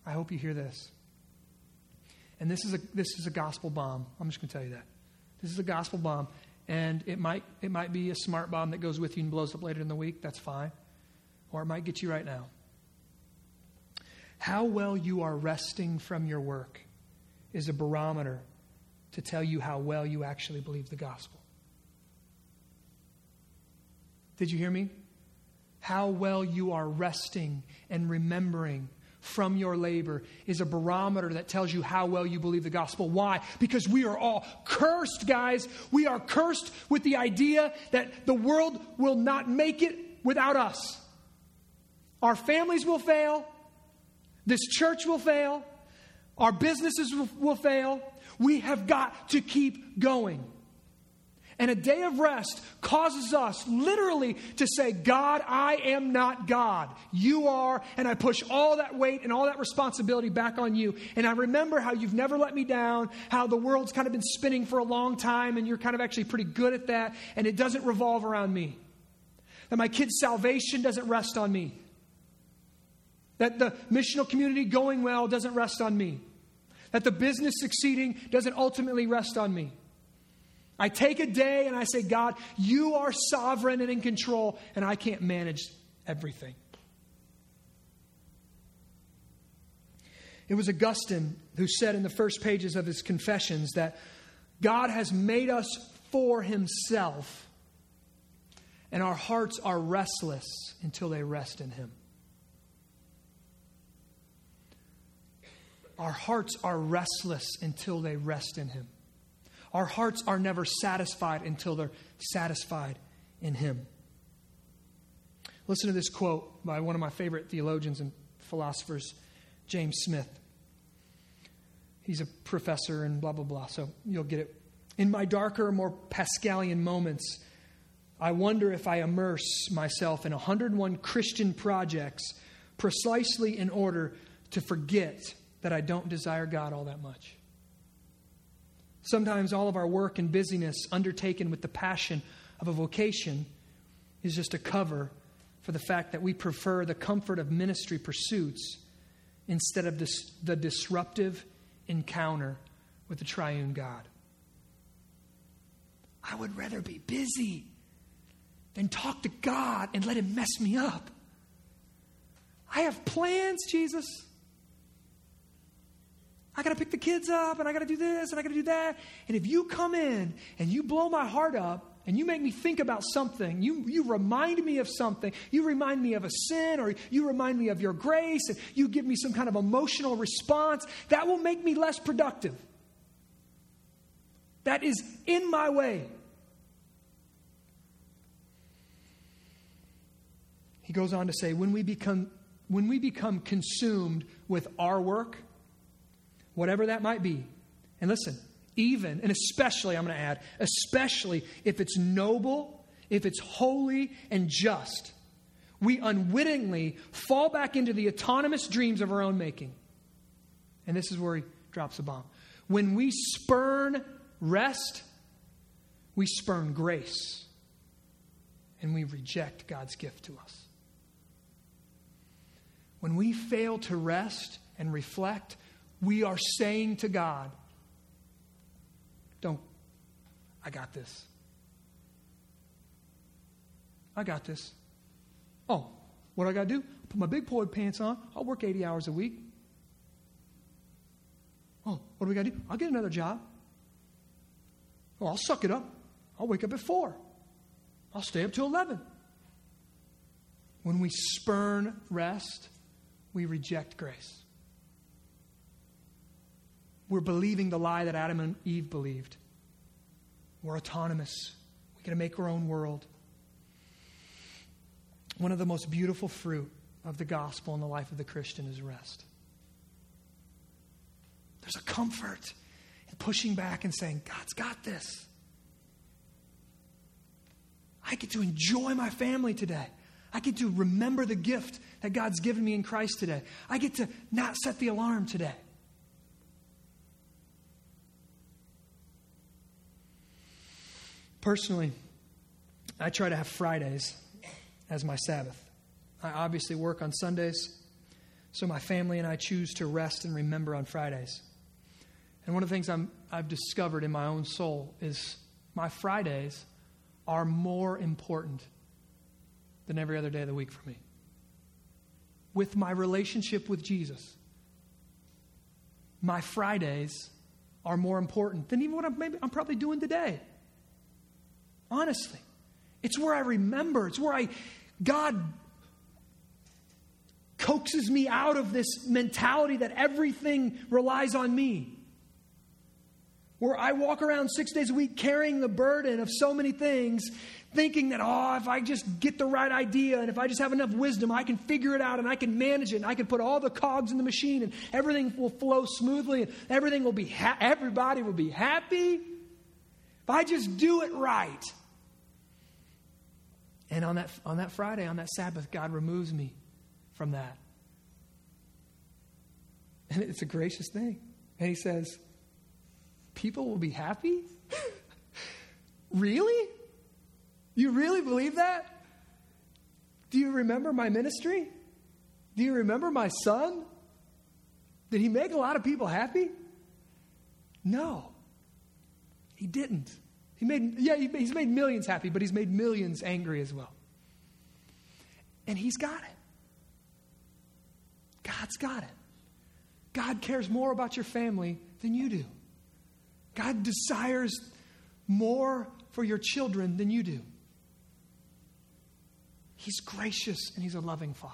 I hope you hear this. And this is a, this is a gospel bomb. I'm just going to tell you that. This is a gospel bomb. And it might, it might be a smart bomb that goes with you and blows up later in the week. That's fine. Or it might get you right now. How well you are resting from your work is a barometer to tell you how well you actually believe the gospel. Did you hear me? How well you are resting and remembering from your labor is a barometer that tells you how well you believe the gospel. Why? Because we are all cursed, guys. We are cursed with the idea that the world will not make it without us. Our families will fail. This church will fail. Our businesses will, fail. We have got to keep going. And a day of rest causes us literally to say, God, I am not God. You are. And I push all that weight and all that responsibility back on you. And I remember how you've never let me down, how the world's kind of been spinning for a long time, and you're kind of actually pretty good at that, and it doesn't revolve around me. That my kids' salvation doesn't rest on me. That the missional community going well doesn't rest on me. That the business succeeding doesn't ultimately rest on me. I take a day and I say, God, you are sovereign and in control, and I can't manage everything. It was Augustine who said in the first pages of his Confessions that God has made us for himself, and our hearts are restless until they rest in him. our hearts are restless until they rest in Him. Our hearts are never satisfied until they're satisfied in Him. Listen to this quote by one of my favorite theologians and philosophers, James Smith. He's a professor and blah, blah, blah, so you'll get it. In my darker, more Pascalian moments, I wonder if I immerse myself in 101 Christian projects precisely in order to forget that I don't desire God all that much. Sometimes all of our work and busyness undertaken with the passion of a vocation is just a cover for the fact that we prefer the comfort of ministry pursuits instead of this, the disruptive encounter with the triune God. I would rather be busy than talk to God and let Him mess me up. I have plans, Jesus. I got to pick the kids up and I got to do this and I got to do that. And if you come in and you blow my heart up and you make me think about something, you, you remind me of something, you remind me of a sin or you remind me of your grace and you give me some kind of emotional response, that will make me less productive. That is in my way. He goes on to say, when we become, when we become consumed with our work, whatever that might be, and listen, even, and especially, I'm going to add, especially if it's noble, if it's holy and just, we unwittingly fall back into the autonomous dreams of our own making. And this is where he drops a bomb. When we spurn rest, we spurn grace and we reject God's gift to us. When we fail to rest and reflect, we are saying to God, Don't, I got this. I got this. Oh, what do I got to do? Put my big boy pants on. I'll work 80 hours a week. Oh, what do we got to do? I'll get another job. Oh, I'll suck it up. I'll wake up at 4. I'll stay up till 11. When we spurn rest, we reject grace. We're believing the lie that Adam and Eve believed. We're autonomous. We get to make our own world. One of the most beautiful fruit of the gospel in the life of the Christian is rest. There's a comfort in pushing back and saying, God's got this. I get to enjoy my family today. I get to remember the gift that God's given me in Christ today. I get to not set the alarm today. Personally, I try to have Fridays as my Sabbath. I obviously work on Sundays, so my family and I choose to rest and remember on Fridays. And one of the things i have discovered in my own soul is my Fridays are more important than every other day of the week for me. With my relationship with Jesus, my Fridays are more important than even what I'm, maybe, I'm probably doing today. Honestly, it's where I remember, it's where I, God coaxes me out of this mentality that everything relies on me where I walk around six days a week carrying the burden of so many things, thinking that, oh, if I just get the right idea and if I just have enough wisdom, I can figure it out and I can manage it and I can put all the cogs in the machine and everything will flow smoothly and everything will be, ha- everybody will be happy. If I just do it right. And on that, on that Friday, on that Sabbath, God removes me from that. And it's a gracious thing. And He says, people will be happy? really? You really believe that? Do you remember my ministry? Do you remember my son? Did he make a lot of people happy? No. He didn't. He made, yeah, he's made millions happy, but he's made millions angry as well. And he's got it. God's got it. God cares more about your family than you do. God desires more for your children than you do. He's gracious and He's a loving Father.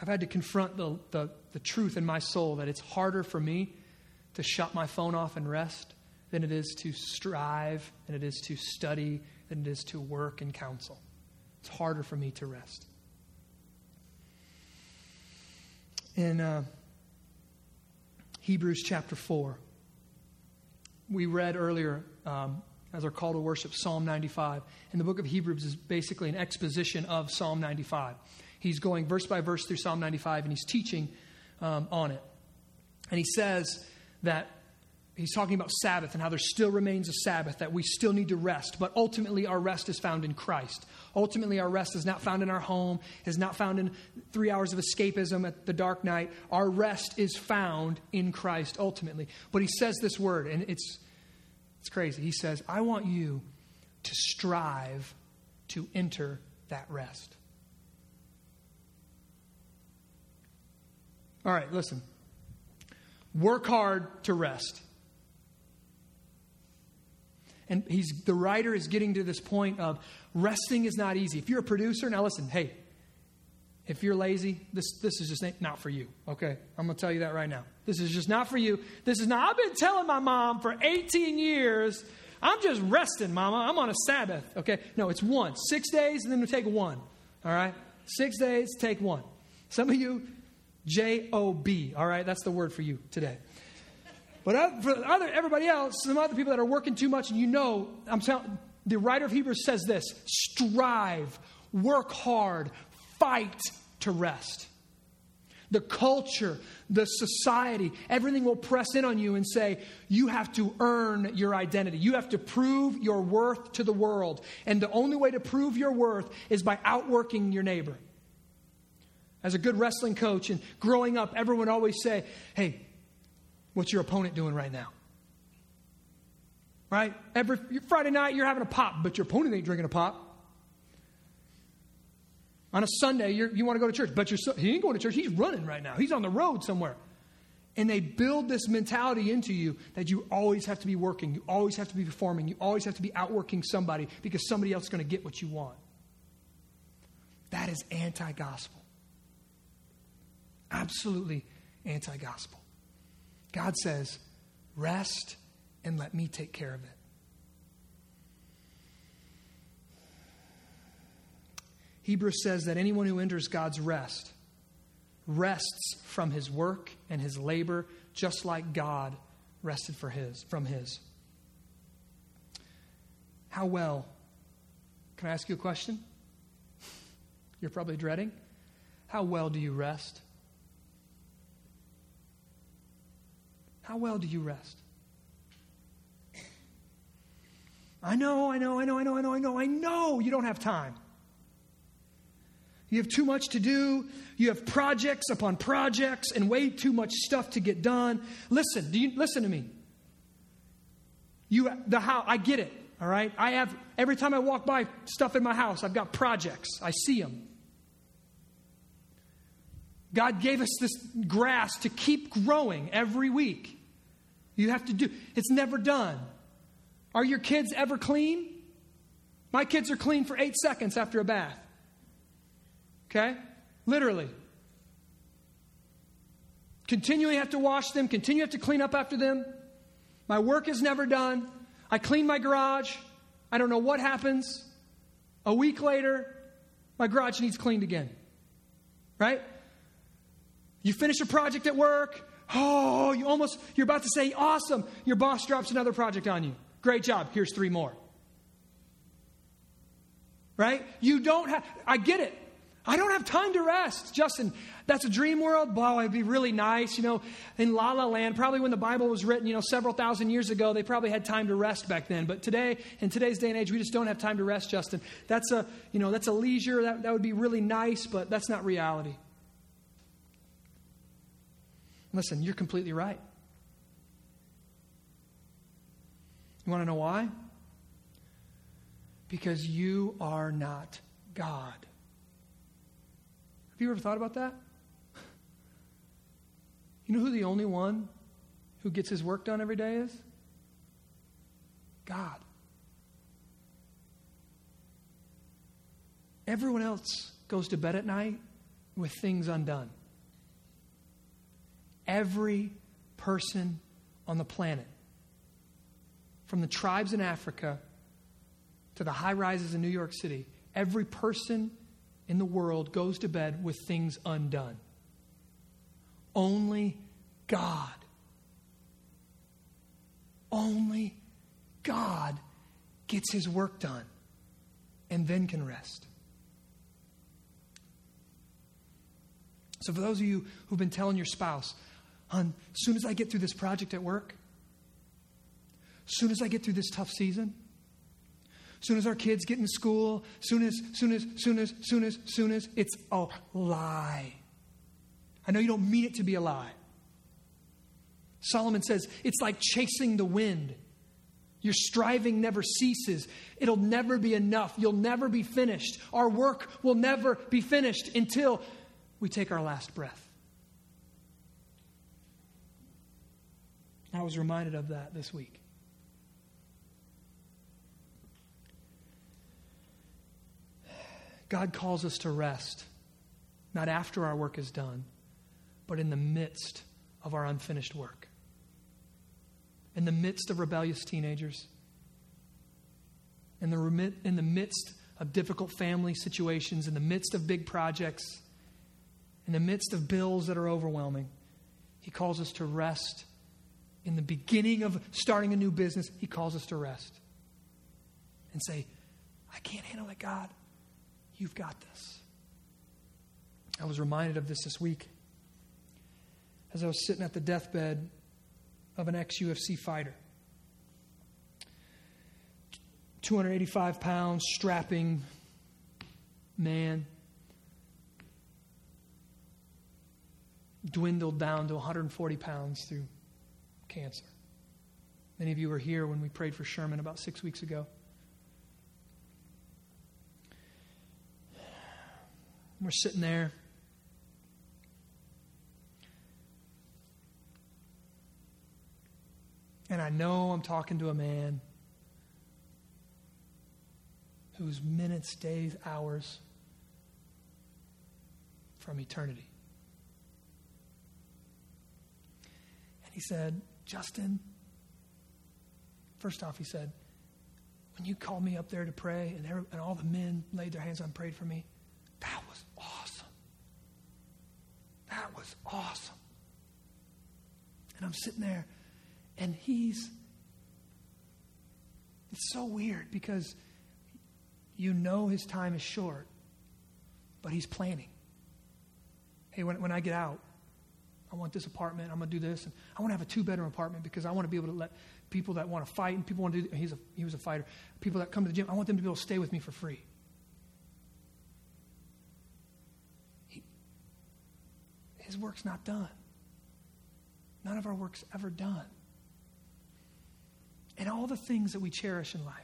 I've had to confront the, the, the truth in my soul that it's harder for me to shut my phone off and rest than it is to strive, than it is to study, than it is to work and counsel. It's harder for me to rest. In uh, Hebrews chapter 4, we read earlier um, as our call to worship Psalm 95. And the book of Hebrews is basically an exposition of Psalm 95. He's going verse by verse through Psalm 95 and he's teaching um, on it. And he says that he's talking about Sabbath and how there still remains a Sabbath, that we still need to rest, but ultimately our rest is found in Christ. Ultimately, our rest is not found in our home, is not found in three hours of escapism at the dark night. Our rest is found in Christ ultimately. But he says this word, and it's, it's crazy. He says, I want you to strive to enter that rest. All right, listen. Work hard to rest. And he's, the writer is getting to this point of resting is not easy. If you're a producer, now listen, hey, if you're lazy, this, this is just not for you, okay? I'm going to tell you that right now. This is just not for you. This is not, I've been telling my mom for 18 years, I'm just resting, mama. I'm on a Sabbath, okay? No, it's one. Six days, and then we take one, all right? Six days, take one. Some of you, J O B, all right? That's the word for you today. But for other, everybody else, some other people that are working too much, and you know, I'm telling, the writer of Hebrews says this strive, work hard, fight to rest. The culture, the society, everything will press in on you and say, you have to earn your identity. You have to prove your worth to the world. And the only way to prove your worth is by outworking your neighbor. As a good wrestling coach and growing up, everyone always say, hey, what's your opponent doing right now? Right? Every Friday night, you're having a pop, but your opponent ain't drinking a pop. On a Sunday, you want to go to church, but he ain't going to church. He's running right now. He's on the road somewhere. And they build this mentality into you that you always have to be working, you always have to be performing, you always have to be outworking somebody because somebody else is going to get what you want. That is anti gospel. Absolutely anti gospel. God says, rest and let me take care of it. Hebrews says that anyone who enters God's rest rests from his work and his labor just like God rested for his from his. How well? Can I ask you a question? You're probably dreading. How well do you rest? How well do you rest? I know, I know, I know, I know, I know, I know, I know you don't have time. You have too much to do. You have projects upon projects and way too much stuff to get done. Listen, do you listen to me? You the how I get it, all right? I have every time I walk by stuff in my house, I've got projects. I see them. God gave us this grass to keep growing every week. You have to do it's never done. Are your kids ever clean? My kids are clean for 8 seconds after a bath. Okay? Literally. Continually have to wash them, continue have to clean up after them. My work is never done. I clean my garage. I don't know what happens. A week later, my garage needs cleaned again. Right? You finish a project at work. Oh, you almost, you're about to say, awesome. Your boss drops another project on you. Great job. Here's three more. Right? You don't have, I get it. I don't have time to rest. Justin, that's a dream world. Wow, it'd be really nice. You know, in La La Land, probably when the Bible was written, you know, several thousand years ago, they probably had time to rest back then. But today, in today's day and age, we just don't have time to rest, Justin. That's a, you know, that's a leisure. That, that would be really nice, but that's not reality. Listen, you're completely right. You want to know why? Because you are not God. Have you ever thought about that? You know who the only one who gets his work done every day is? God. Everyone else goes to bed at night with things undone. Every person on the planet, from the tribes in Africa to the high rises in New York City, every person in the world goes to bed with things undone. Only God, only God gets his work done and then can rest. So, for those of you who've been telling your spouse, "On, as soon as I get through this project at work, as soon as I get through this tough season, as soon as our kids get in school, soon as, soon as, soon as, soon as, soon as, it's a lie. I know you don't mean it to be a lie. Solomon says it's like chasing the wind. Your striving never ceases. It'll never be enough. You'll never be finished. Our work will never be finished until we take our last breath. I was reminded of that this week. God calls us to rest, not after our work is done, but in the midst of our unfinished work in the midst of rebellious teenagers, in the, in the midst of difficult family situations, in the midst of big projects, in the midst of bills that are overwhelming. He calls us to rest. In the beginning of starting a new business, He calls us to rest and say, I can't handle it, God. You've got this. I was reminded of this this week as I was sitting at the deathbed of an ex UFC fighter. 285 pounds, strapping man, dwindled down to 140 pounds through cancer. Many of you were here when we prayed for Sherman about six weeks ago. We're sitting there. And I know I'm talking to a man who's minutes, days, hours from eternity. And he said, Justin, first off, he said, when you called me up there to pray and, every, and all the men laid their hands on and prayed for me, that was awesome. That was awesome. And I'm sitting there and he's, it's so weird because you know his time is short, but he's planning. Hey, when, when I get out, I want this apartment. I'm going to do this. And I want to have a two bedroom apartment because I want to be able to let people that want to fight and people want to do, he's a, he was a fighter, people that come to the gym, I want them to be able to stay with me for free. He, his work's not done. None of our work's ever done and all the things that we cherish in life.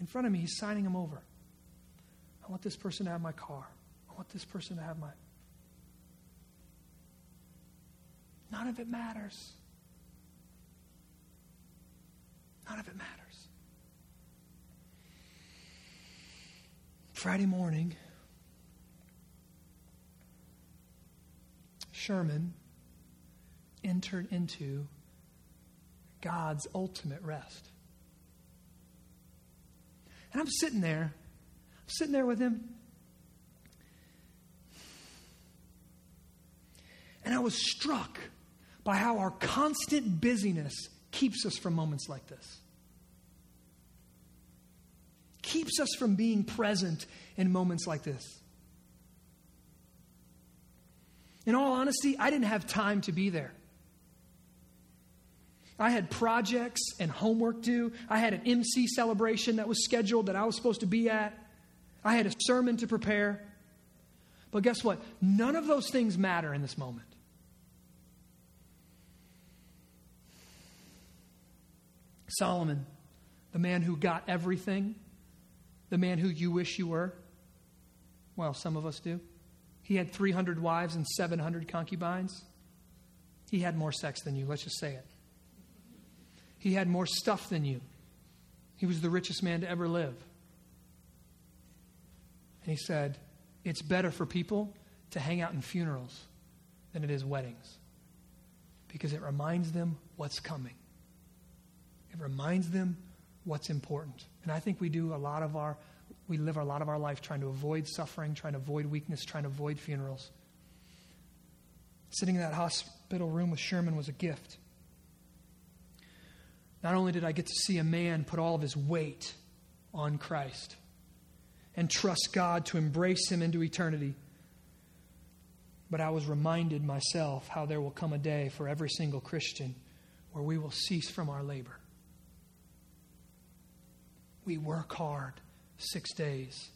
In front of me, he's signing them over. I want this person to have my car. I want this person to have my. None of it matters. None of it matters. Friday morning, Sherman entered into God's ultimate rest. And I'm sitting there, I'm sitting there with him. And I was struck by how our constant busyness keeps us from moments like this. Keeps us from being present in moments like this. In all honesty, I didn't have time to be there. I had projects and homework due. I had an MC celebration that was scheduled that I was supposed to be at. I had a sermon to prepare. But guess what? None of those things matter in this moment. Solomon, the man who got everything, the man who you wish you were. Well, some of us do. He had 300 wives and 700 concubines. He had more sex than you, let's just say it. He had more stuff than you. He was the richest man to ever live. And he said, It's better for people to hang out in funerals than it is weddings because it reminds them what's coming. It reminds them what's important. And I think we do a lot of our, we live a lot of our life trying to avoid suffering, trying to avoid weakness, trying to avoid funerals. Sitting in that hospital room with Sherman was a gift. Not only did I get to see a man put all of his weight on Christ and trust God to embrace him into eternity, but I was reminded myself how there will come a day for every single Christian where we will cease from our labor. We work hard six days,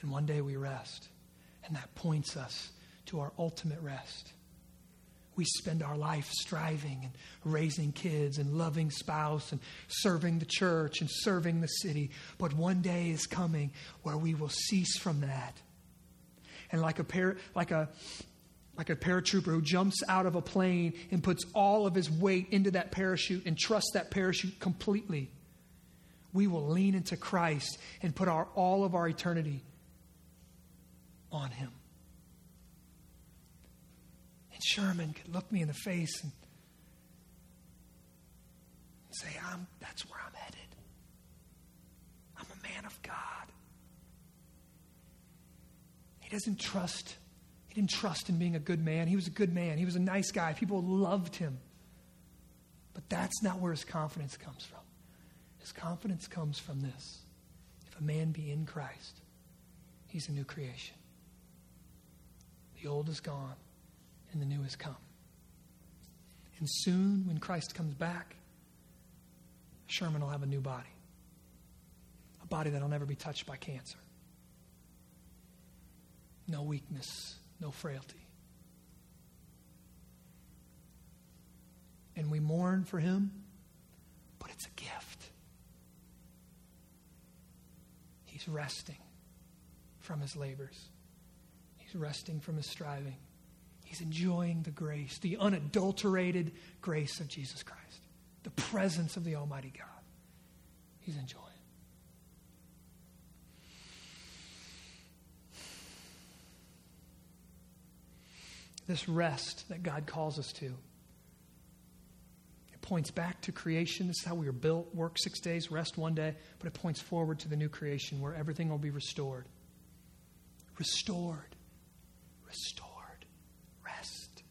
and one day we rest. And that points us to our ultimate rest we spend our life striving and raising kids and loving spouse and serving the church and serving the city. But one day is coming where we will cease from that. And like a like a like a paratrooper who jumps out of a plane and puts all of his weight into that parachute and trusts that parachute completely, we will lean into Christ and put our, all of our eternity on Him. And Sherman could look me in the face and say, I'm, that's where I'm headed. I'm a man of God. He doesn't trust, he didn't trust in being a good man. He was a good man. He was a nice guy. People loved him. But that's not where his confidence comes from. Confidence comes from this. If a man be in Christ, he's a new creation. The old is gone, and the new has come. And soon, when Christ comes back, Sherman will have a new body. A body that'll never be touched by cancer. No weakness, no frailty. And we mourn for him, but it's a gift. He's resting from his labors, he's resting from his striving. He's enjoying the grace, the unadulterated grace of Jesus Christ, the presence of the Almighty God. He's enjoying. This rest that God calls us to. It points back to creation. This is how we were built work six days, rest one day, but it points forward to the new creation where everything will be restored. Restored. Restored. Rest.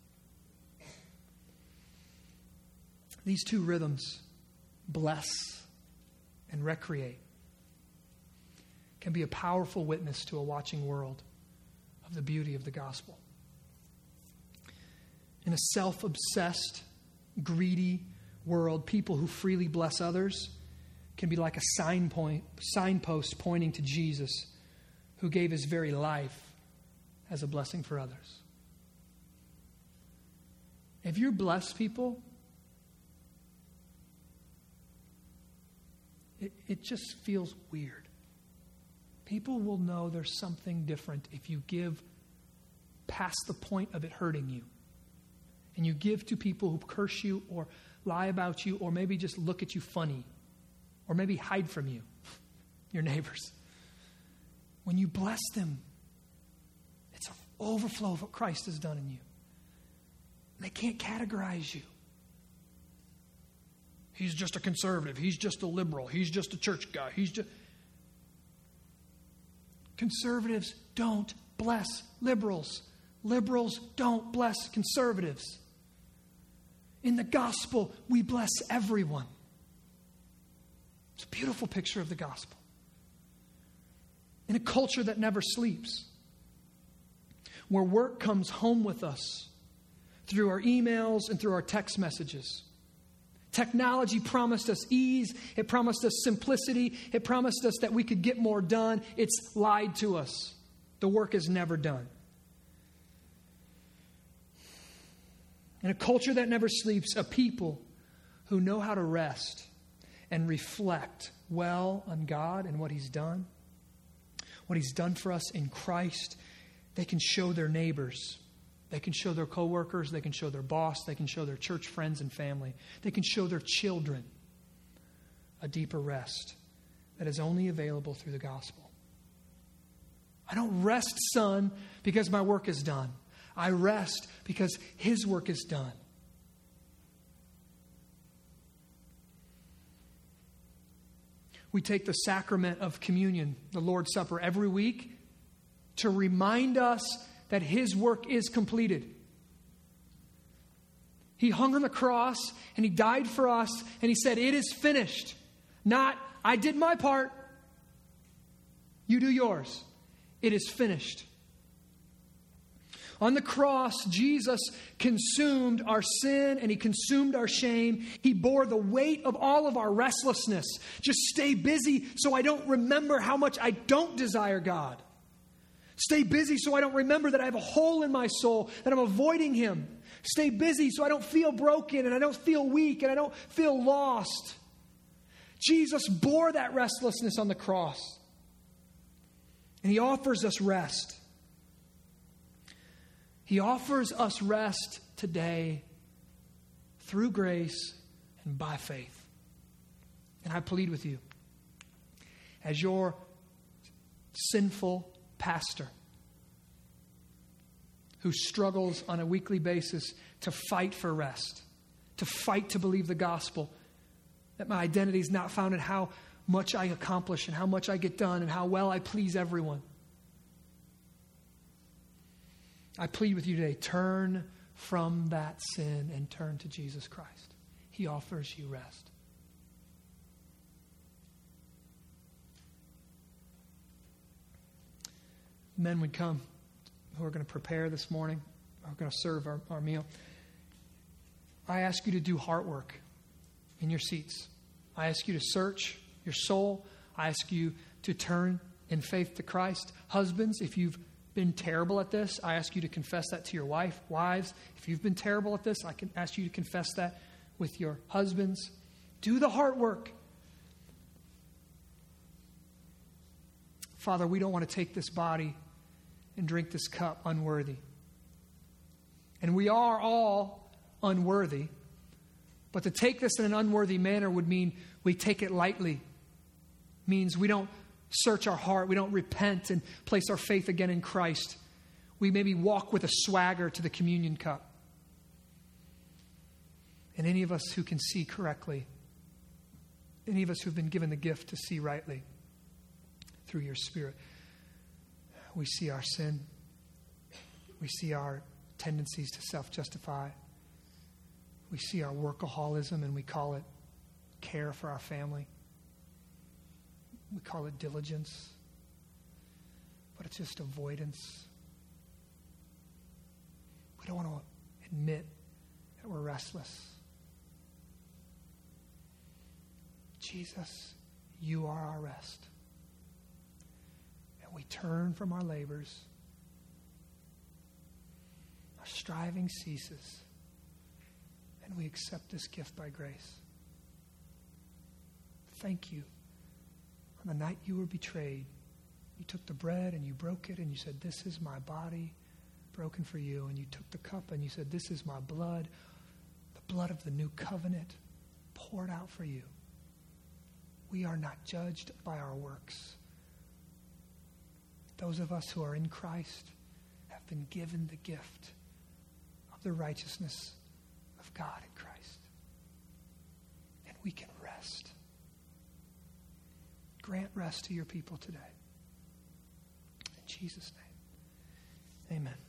These two rhythms, bless and recreate, can be a powerful witness to a watching world of the beauty of the gospel. In a self obsessed, greedy world, people who freely bless others can be like a sign point, signpost pointing to Jesus, who gave his very life as a blessing for others. If you're blessed people, it, it just feels weird. People will know there's something different if you give past the point of it hurting you. And you give to people who curse you or lie about you or maybe just look at you funny or maybe hide from you, your neighbors. When you bless them, it's an overflow of what Christ has done in you. They can't categorize you. He's just a conservative. He's just a liberal. He's just a church guy. He's just. Conservatives don't bless liberals. Liberals don't bless conservatives. In the gospel, we bless everyone. It's a beautiful picture of the gospel. In a culture that never sleeps, where work comes home with us through our emails and through our text messages Technology promised us ease, it promised us simplicity, it promised us that we could get more done. It's lied to us. The work is never done. In a culture that never sleeps, a people who know how to rest and reflect well on God and what He's done, what He's done for us in Christ, they can show their neighbors they can show their coworkers, they can show their boss, they can show their church friends and family. They can show their children a deeper rest that is only available through the gospel. I don't rest, son, because my work is done. I rest because his work is done. We take the sacrament of communion, the Lord's Supper, every week to remind us that his work is completed. He hung on the cross and he died for us and he said, It is finished. Not, I did my part, you do yours. It is finished. On the cross, Jesus consumed our sin and he consumed our shame. He bore the weight of all of our restlessness. Just stay busy so I don't remember how much I don't desire God. Stay busy so I don't remember that I have a hole in my soul, that I'm avoiding Him. Stay busy so I don't feel broken and I don't feel weak and I don't feel lost. Jesus bore that restlessness on the cross. And He offers us rest. He offers us rest today through grace and by faith. And I plead with you, as your sinful pastor who struggles on a weekly basis to fight for rest, to fight to believe the gospel, that my identity is not found in how much I accomplish and how much I get done and how well I please everyone. I plead with you today turn from that sin and turn to Jesus Christ. He offers you rest. Men would come who are going to prepare this morning, are going to serve our, our meal. I ask you to do heart work in your seats. I ask you to search your soul. I ask you to turn in faith to Christ. Husbands, if you've been terrible at this, I ask you to confess that to your wife. Wives, if you've been terrible at this, I can ask you to confess that with your husbands. Do the heart work. Father, we don't want to take this body and drink this cup unworthy. And we are all unworthy. But to take this in an unworthy manner would mean we take it lightly. Means we don't search our heart, we don't repent and place our faith again in Christ. We maybe walk with a swagger to the communion cup. And any of us who can see correctly, any of us who've been given the gift to see rightly through your Spirit, we see our sin. We see our tendencies to self justify. We see our workaholism and we call it care for our family. We call it diligence, but it's just avoidance. We don't want to admit that we're restless. Jesus, you are our rest. And we turn from our labors. Our striving ceases. And we accept this gift by grace. Thank you on the night you were betrayed, you took the bread and you broke it and you said, This is my body broken for you. And you took the cup and you said, This is my blood, the blood of the new covenant poured out for you. We are not judged by our works. Those of us who are in Christ have been given the gift of the righteousness of God in Christ. And we can rest. Grant rest to your people today. In Jesus' name, amen.